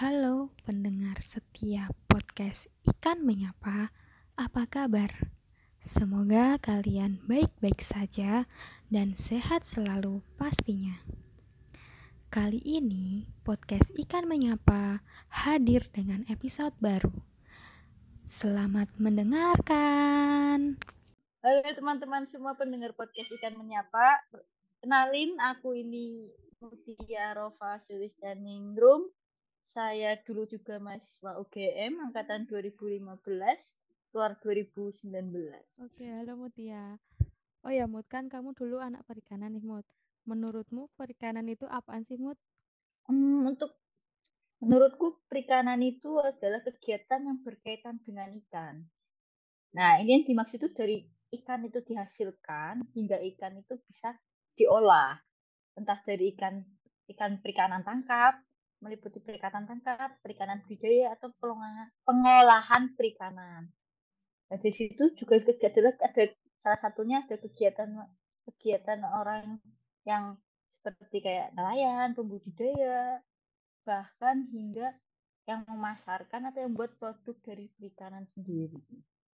Halo pendengar setia podcast Ikan Menyapa, apa kabar? Semoga kalian baik-baik saja dan sehat selalu pastinya. Kali ini podcast Ikan Menyapa hadir dengan episode baru. Selamat mendengarkan. Halo teman-teman semua pendengar podcast Ikan Menyapa. Kenalin aku ini Mutia Rova Sulistianingrum. Saya dulu juga mahasiswa UGM angkatan 2015, keluar 2019. Oke, halo Mutia. Oh ya Mut, kan kamu dulu anak perikanan nih Mut. Menurutmu perikanan itu apaan sih Mut? Hmm, untuk menurutku perikanan itu adalah kegiatan yang berkaitan dengan ikan. Nah, ini yang dimaksud itu dari ikan itu dihasilkan hingga ikan itu bisa diolah. Entah dari ikan ikan perikanan tangkap, meliputi perikanan tangkap, perikanan budidaya atau pengolahan perikanan. Nah, di situ juga adalah ada salah satunya ada kegiatan kegiatan orang yang seperti kayak nelayan, pembudidaya, bahkan hingga yang memasarkan atau yang membuat produk dari perikanan sendiri.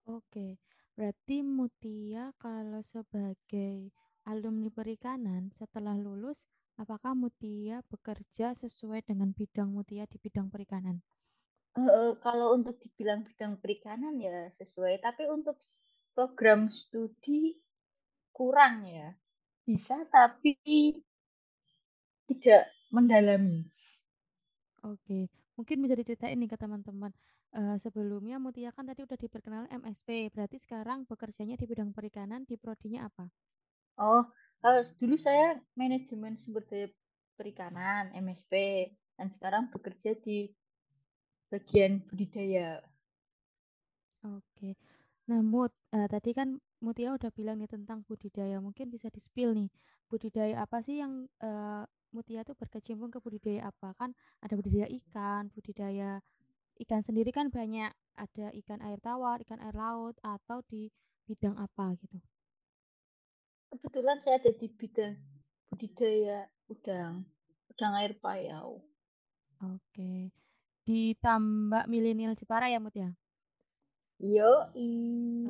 Oke, berarti Mutia kalau sebagai alumni perikanan setelah lulus Apakah Mutia bekerja sesuai dengan bidang Mutia di bidang perikanan? Uh, kalau untuk dibilang bidang perikanan ya sesuai, tapi untuk program studi kurang ya. Bisa tapi tidak mendalami. Oke, mungkin bisa diceritain nih ke teman-teman. Uh, sebelumnya Mutia kan tadi udah diperkenalkan MSP, berarti sekarang bekerjanya di bidang perikanan di prodinya apa? Oh, uh, dulu saya manajemen sumber daya perikanan MSP dan sekarang bekerja di bagian budidaya. Oke. Nah, Mut, uh, tadi kan Mutia udah bilang nih tentang budidaya. Mungkin bisa di-spill nih. Budidaya apa sih yang uh, Mutia tuh berkecimpung ke budidaya apa? Kan ada budidaya ikan, budidaya ikan sendiri kan banyak. Ada ikan air tawar, ikan air laut, atau di bidang apa gitu kebetulan saya ada di bidang budidaya udang, udang air payau. Oke. Di tambak milenial Jepara ya, Mut ya? Yo,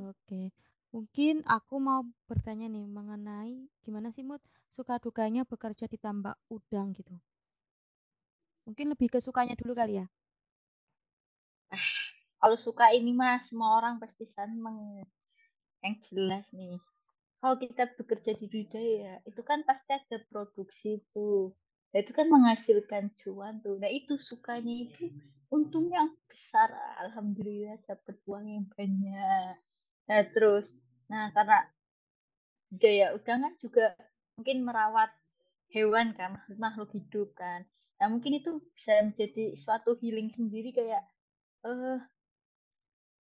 Oke. Mungkin aku mau bertanya nih mengenai gimana sih Mut suka dukanya bekerja di tambak udang gitu. Mungkin lebih ke sukanya dulu kali ya. Ah, kalau suka ini mah semua orang pasti seneng. Yang jelas nih kalau kita bekerja di budaya itu kan pasti ada produksi tuh. Nah, itu kan menghasilkan cuan tuh. Nah itu sukanya itu untungnya besar. Alhamdulillah dapat uang yang banyak. Nah terus nah karena budaya udang kan juga mungkin merawat hewan kan makhluk hidup kan. Nah mungkin itu bisa menjadi suatu healing sendiri kayak eh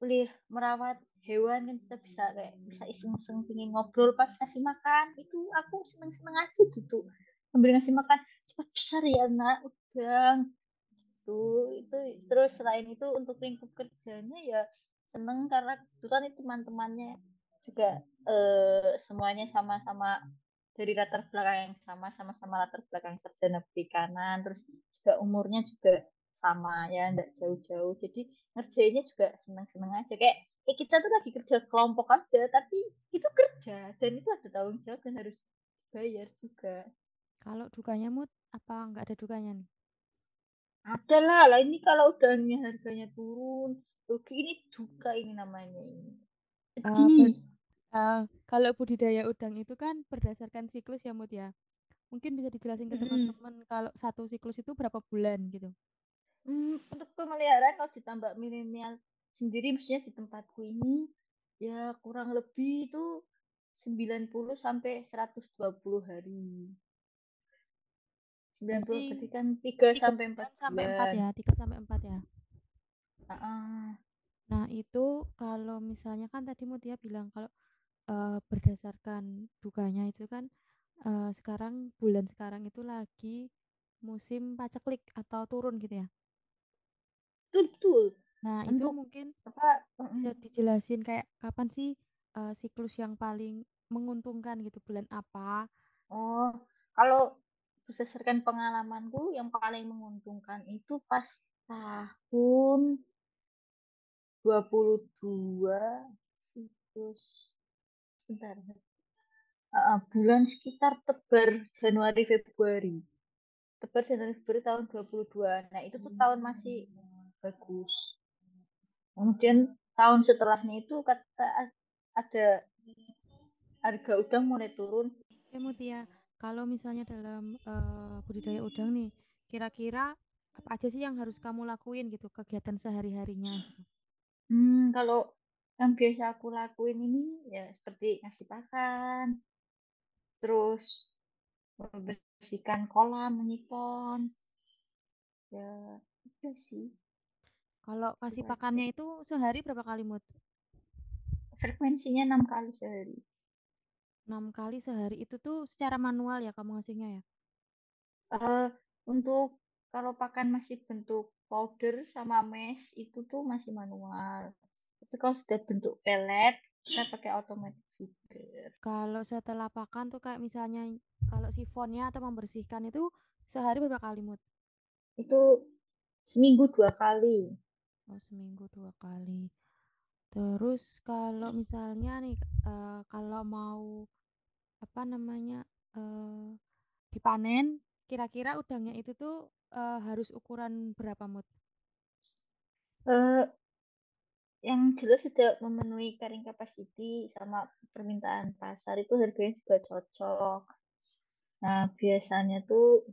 uh, merawat hewan kan kita bisa kayak bisa iseng-iseng pingin ngobrol pas ngasih makan. Itu aku seneng-seneng aja gitu. Sambil ngasih makan cepat besar ya nak. Udang. Itu itu terus selain itu untuk lingkup kerjanya ya seneng karena kebetulan itu teman-temannya juga eh, semuanya sama-sama dari latar belakang yang sama sama-sama latar belakang sarjana perikanan terus juga umurnya juga sama ya enggak jauh-jauh. Jadi ngerjainnya juga seneng-seneng aja. Kayak eh kita tuh lagi kerja kelompok aja tapi itu kerja dan itu ada tanggung jawab dan harus bayar juga. Kalau dukanya mut apa nggak ada dukanya nih? Ada lah lah ini kalau udah harganya turun rugi ini duka ini namanya ini. Uh, ber, uh, kalau budidaya udang itu kan berdasarkan siklus ya mut ya. Mungkin bisa dijelasin ke teman-teman hmm. kalau satu siklus itu berapa bulan gitu? Hmm, untuk pemeliharaan kalau ditambah milenial sendiri maksudnya di tempatku ini ya kurang lebih itu 90 sampai 120 hari. 90 berarti, berarti kan 3, 3 sampai 4 sampai 4 ya, 3 sampai 4 ya. Uh -uh. Nah, itu kalau misalnya kan tadi Mutia bilang kalau uh, berdasarkan dukanya itu kan uh, sekarang bulan sekarang itu lagi musim paceklik atau turun gitu ya. Betul, betul. Nah, Untuk itu mungkin apa bisa dijelasin kayak kapan sih uh, siklus yang paling menguntungkan gitu, bulan apa? Oh, kalau berdasarkan pengalamanku yang paling menguntungkan itu pas tahun 22 siklus bentar uh, bulan sekitar tebar Januari Februari. Tebar Januari Februari tahun 22 nah itu tuh tahun masih bagus kemudian tahun setelahnya itu kata ada harga udang mulai turun Oke Mutia, kalau misalnya dalam uh, budidaya udang nih, kira-kira apa aja sih yang harus kamu lakuin gitu, kegiatan sehari-harinya gitu? Hmm, kalau yang biasa aku lakuin ini ya seperti ngasih pakan, terus membersihkan kolam, menyipon, ya itu sih. Kalau kasih aja. pakannya itu sehari berapa kali mut? Frekuensinya enam kali sehari. Enam kali sehari itu tuh secara manual ya kamu ngasihnya ya? Uh, untuk kalau pakan masih bentuk powder sama mesh itu tuh masih manual. Tapi kalau sudah bentuk pelet kita pakai automatic feeder. Kalau setelah pakan tuh kayak misalnya kalau sifonnya atau membersihkan itu sehari berapa kali mut? Itu seminggu dua kali. Oh seminggu dua kali. Terus kalau misalnya nih uh, kalau mau apa namanya uh, dipanen, kira-kira udangnya itu tuh uh, harus ukuran berapa mut? Uh, yang jelas sudah memenuhi carrying capacity sama permintaan pasar itu harganya juga cocok. Nah biasanya tuh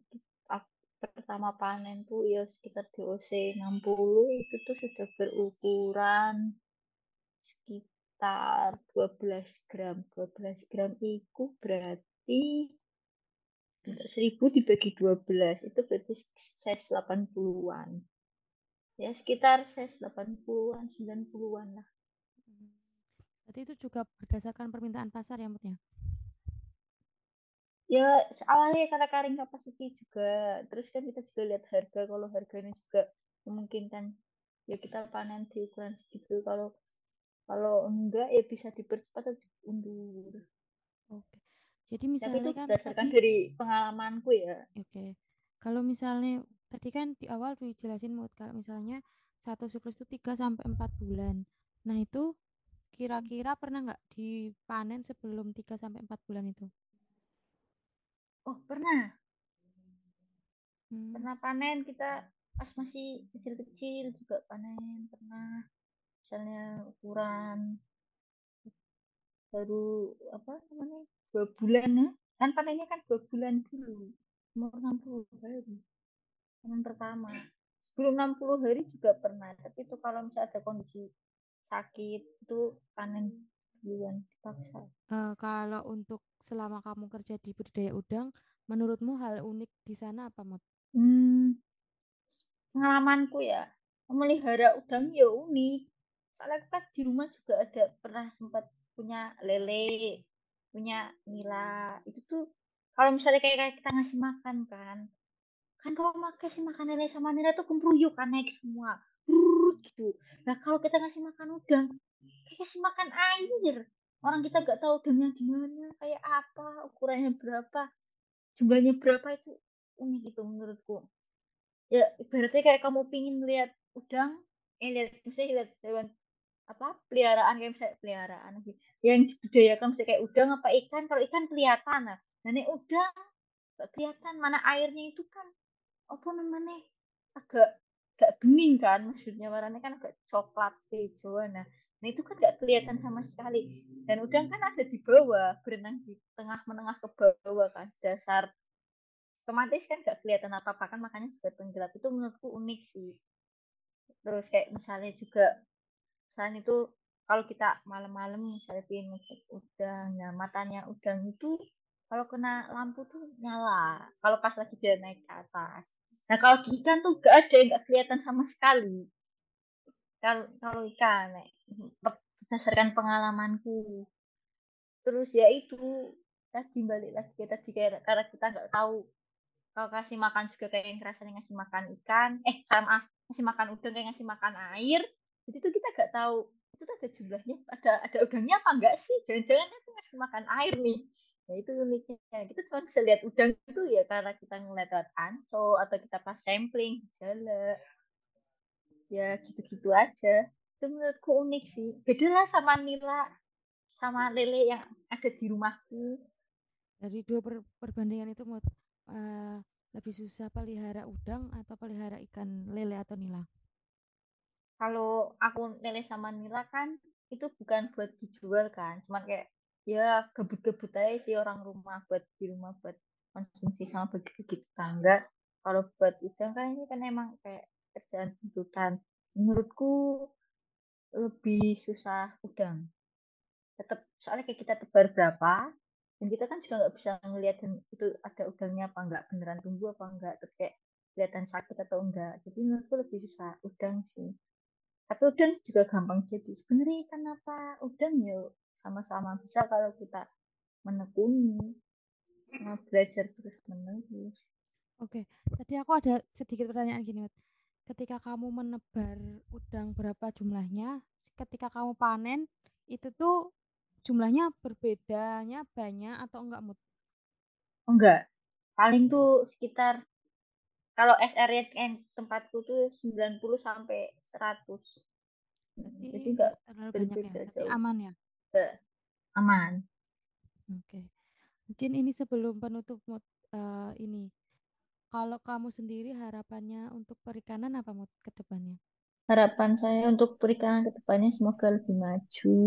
pertama panen tuh ya sekitar DOC 60 itu tuh sudah berukuran sekitar 12 gram. 12 gram itu berarti 1000 dibagi 12 itu berarti size 80-an ya sekitar size 80-an 90-an lah. Berarti itu juga berdasarkan permintaan pasar ya Mutnya? Ya awalnya karena carrying capacity juga. Terus kan kita juga lihat harga kalau harganya juga memungkinkan. Ya kita panen di ukuran segitu. Kalau kalau enggak ya bisa dipercepat atau diundur. Oke. Jadi misalnya Tapi itu kan berdasarkan tadi, dari pengalamanku ya. Oke. Kalau misalnya tadi kan di awal dijelasin Mut kalau misalnya satu siklus itu 3 sampai 4 bulan. Nah itu kira-kira pernah nggak dipanen sebelum 3 sampai 4 bulan itu Oh, pernah. Hmm. Pernah panen kita pas masih kecil-kecil juga panen pernah. Misalnya ukuran baru apa namanya dua bulan ya kan panennya kan dua bulan dulu umur 60 hari panen pertama sebelum 60 hari juga pernah tapi itu kalau misalnya ada kondisi sakit itu panen duluan dipaksa. Uh, kalau untuk selama kamu kerja di budidaya udang menurutmu hal unik di sana apa Mut? Hmm, pengalamanku ya memelihara udang ya unik. Soalnya kan di rumah juga ada pernah sempat punya lele punya nila. Itu tuh kalau misalnya kayak kita ngasih makan kan kan kalau kasih makan lele sama nila tuh kempruyuk kan naik semua. Brrr, gitu. Nah kalau kita ngasih makan udang kayak kasih makan air. Orang kita gak tahu udangnya gimana kayak apa ukurannya berapa jumlahnya berapa itu unik gitu menurutku. Ya berarti kayak kamu pingin lihat udang eh lihat misalnya lihat hewan apa peliharaan kayak misalnya peliharaan gitu yang dibudidayakan misalnya kayak udang apa ikan kalau ikan kelihatan nah nah ini udang gak kelihatan mana airnya itu kan apa namanya agak gak bening kan maksudnya warnanya kan agak coklat hijau nah nah itu kan gak kelihatan sama sekali. Dan udang kan ada di bawah berenang di tengah menengah ke bawah kan dasar. Otomatis kan gak kelihatan apa apa kan makanya juga tenggelam. Itu menurutku unik sih. Terus kayak misalnya juga misalnya itu kalau kita malam-malam misalnya pengen ngecek udang nah matanya udang itu kalau kena lampu tuh nyala. Kalau pas lagi dia naik ke atas. Nah kalau di ikan tuh gak ada yang gak kelihatan sama sekali kalau kalau ikan berdasarkan pengalamanku terus ya itu tadi balik lagi ya tadi kayak karena kita nggak tahu kalau kasih makan juga kayak yang rasanya ngasih makan ikan eh sama maaf ngasih makan udang kayak ngasih makan air jadi tuh kita nggak tahu itu ada jumlahnya ada ada udangnya apa enggak sih jangan-jangan itu ngasih makan air nih Nah itu uniknya. Kita cuma bisa lihat udang itu ya karena kita ngeliat lewat anco atau kita pas sampling jala. Ya gitu-gitu aja. Itu menurutku unik sih. Beda lah sama nila sama lele yang ada di rumahku. Dari dua per perbandingan itu Mut, uh, lebih susah pelihara udang atau pelihara ikan lele atau nila? Kalau aku lele sama nila kan itu bukan buat dijual kan, cuman kayak ya gebut-gebut aja sih orang rumah buat di rumah buat konsumsi sama bagi-bagi tetangga. Kalau buat udang kan ini kan emang kayak kerjaan tuntutan. Menurutku lebih susah udang. Tetap soalnya kayak kita tebar berapa, dan kita kan juga nggak bisa ngelihat itu ada udangnya apa enggak beneran tumbuh apa enggak terus kayak kelihatan sakit atau enggak jadi menurutku lebih susah udang sih. Tapi udang juga gampang jadi. Sebenarnya ikan apa udang? Ya sama-sama bisa kalau kita menekuni belajar terus menerus oke tadi aku ada sedikit pertanyaan gini ketika kamu menebar udang berapa jumlahnya ketika kamu panen itu tuh jumlahnya berbedanya banyak atau enggak mut? Enggak. Paling tuh sekitar kalau SR yang tempatku tuh 90 sampai 100 jadi, jadi enggak banyak ya? Tapi aman ya? Enggak. aman. Oke. Okay. mungkin ini sebelum penutup uh, ini kalau kamu sendiri harapannya untuk perikanan apa mut ke depannya harapan saya untuk perikanan ke depannya semoga lebih maju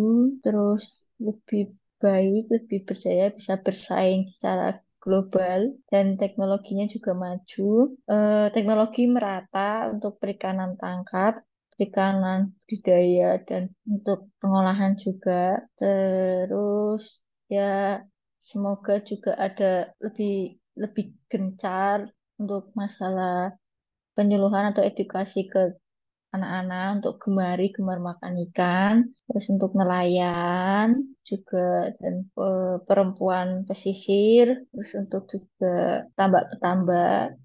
terus lebih baik lebih berjaya bisa bersaing secara global dan teknologinya juga maju. Eh, teknologi merata untuk perikanan tangkap, perikanan budidaya dan untuk pengolahan juga. Terus ya semoga juga ada lebih lebih gencar untuk masalah penyuluhan atau edukasi ke anak-anak untuk gemari gemar makan ikan, terus untuk nelayan juga dan perempuan pesisir, terus untuk juga tambak-petambak.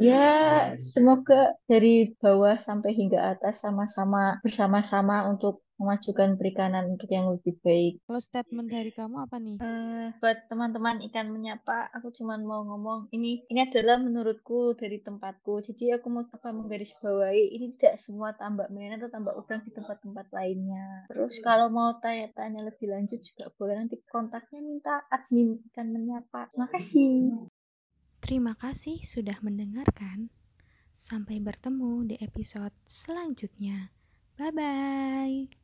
Ya, semoga dari bawah sampai hingga atas sama-sama bersama-sama untuk memajukan perikanan untuk yang lebih baik. Kalau statement dari kamu apa nih? Uh, buat teman-teman ikan menyapa, aku cuma mau ngomong ini ini adalah menurutku dari tempatku. Jadi aku mau apa menggarisbawahi ini tidak semua tambak mainan atau tambak udang di tempat-tempat lainnya. Terus kalau mau tanya-tanya lebih lanjut juga boleh nanti kontaknya minta admin ikan menyapa. Makasih. Terima kasih sudah mendengarkan. Sampai bertemu di episode selanjutnya. Bye bye.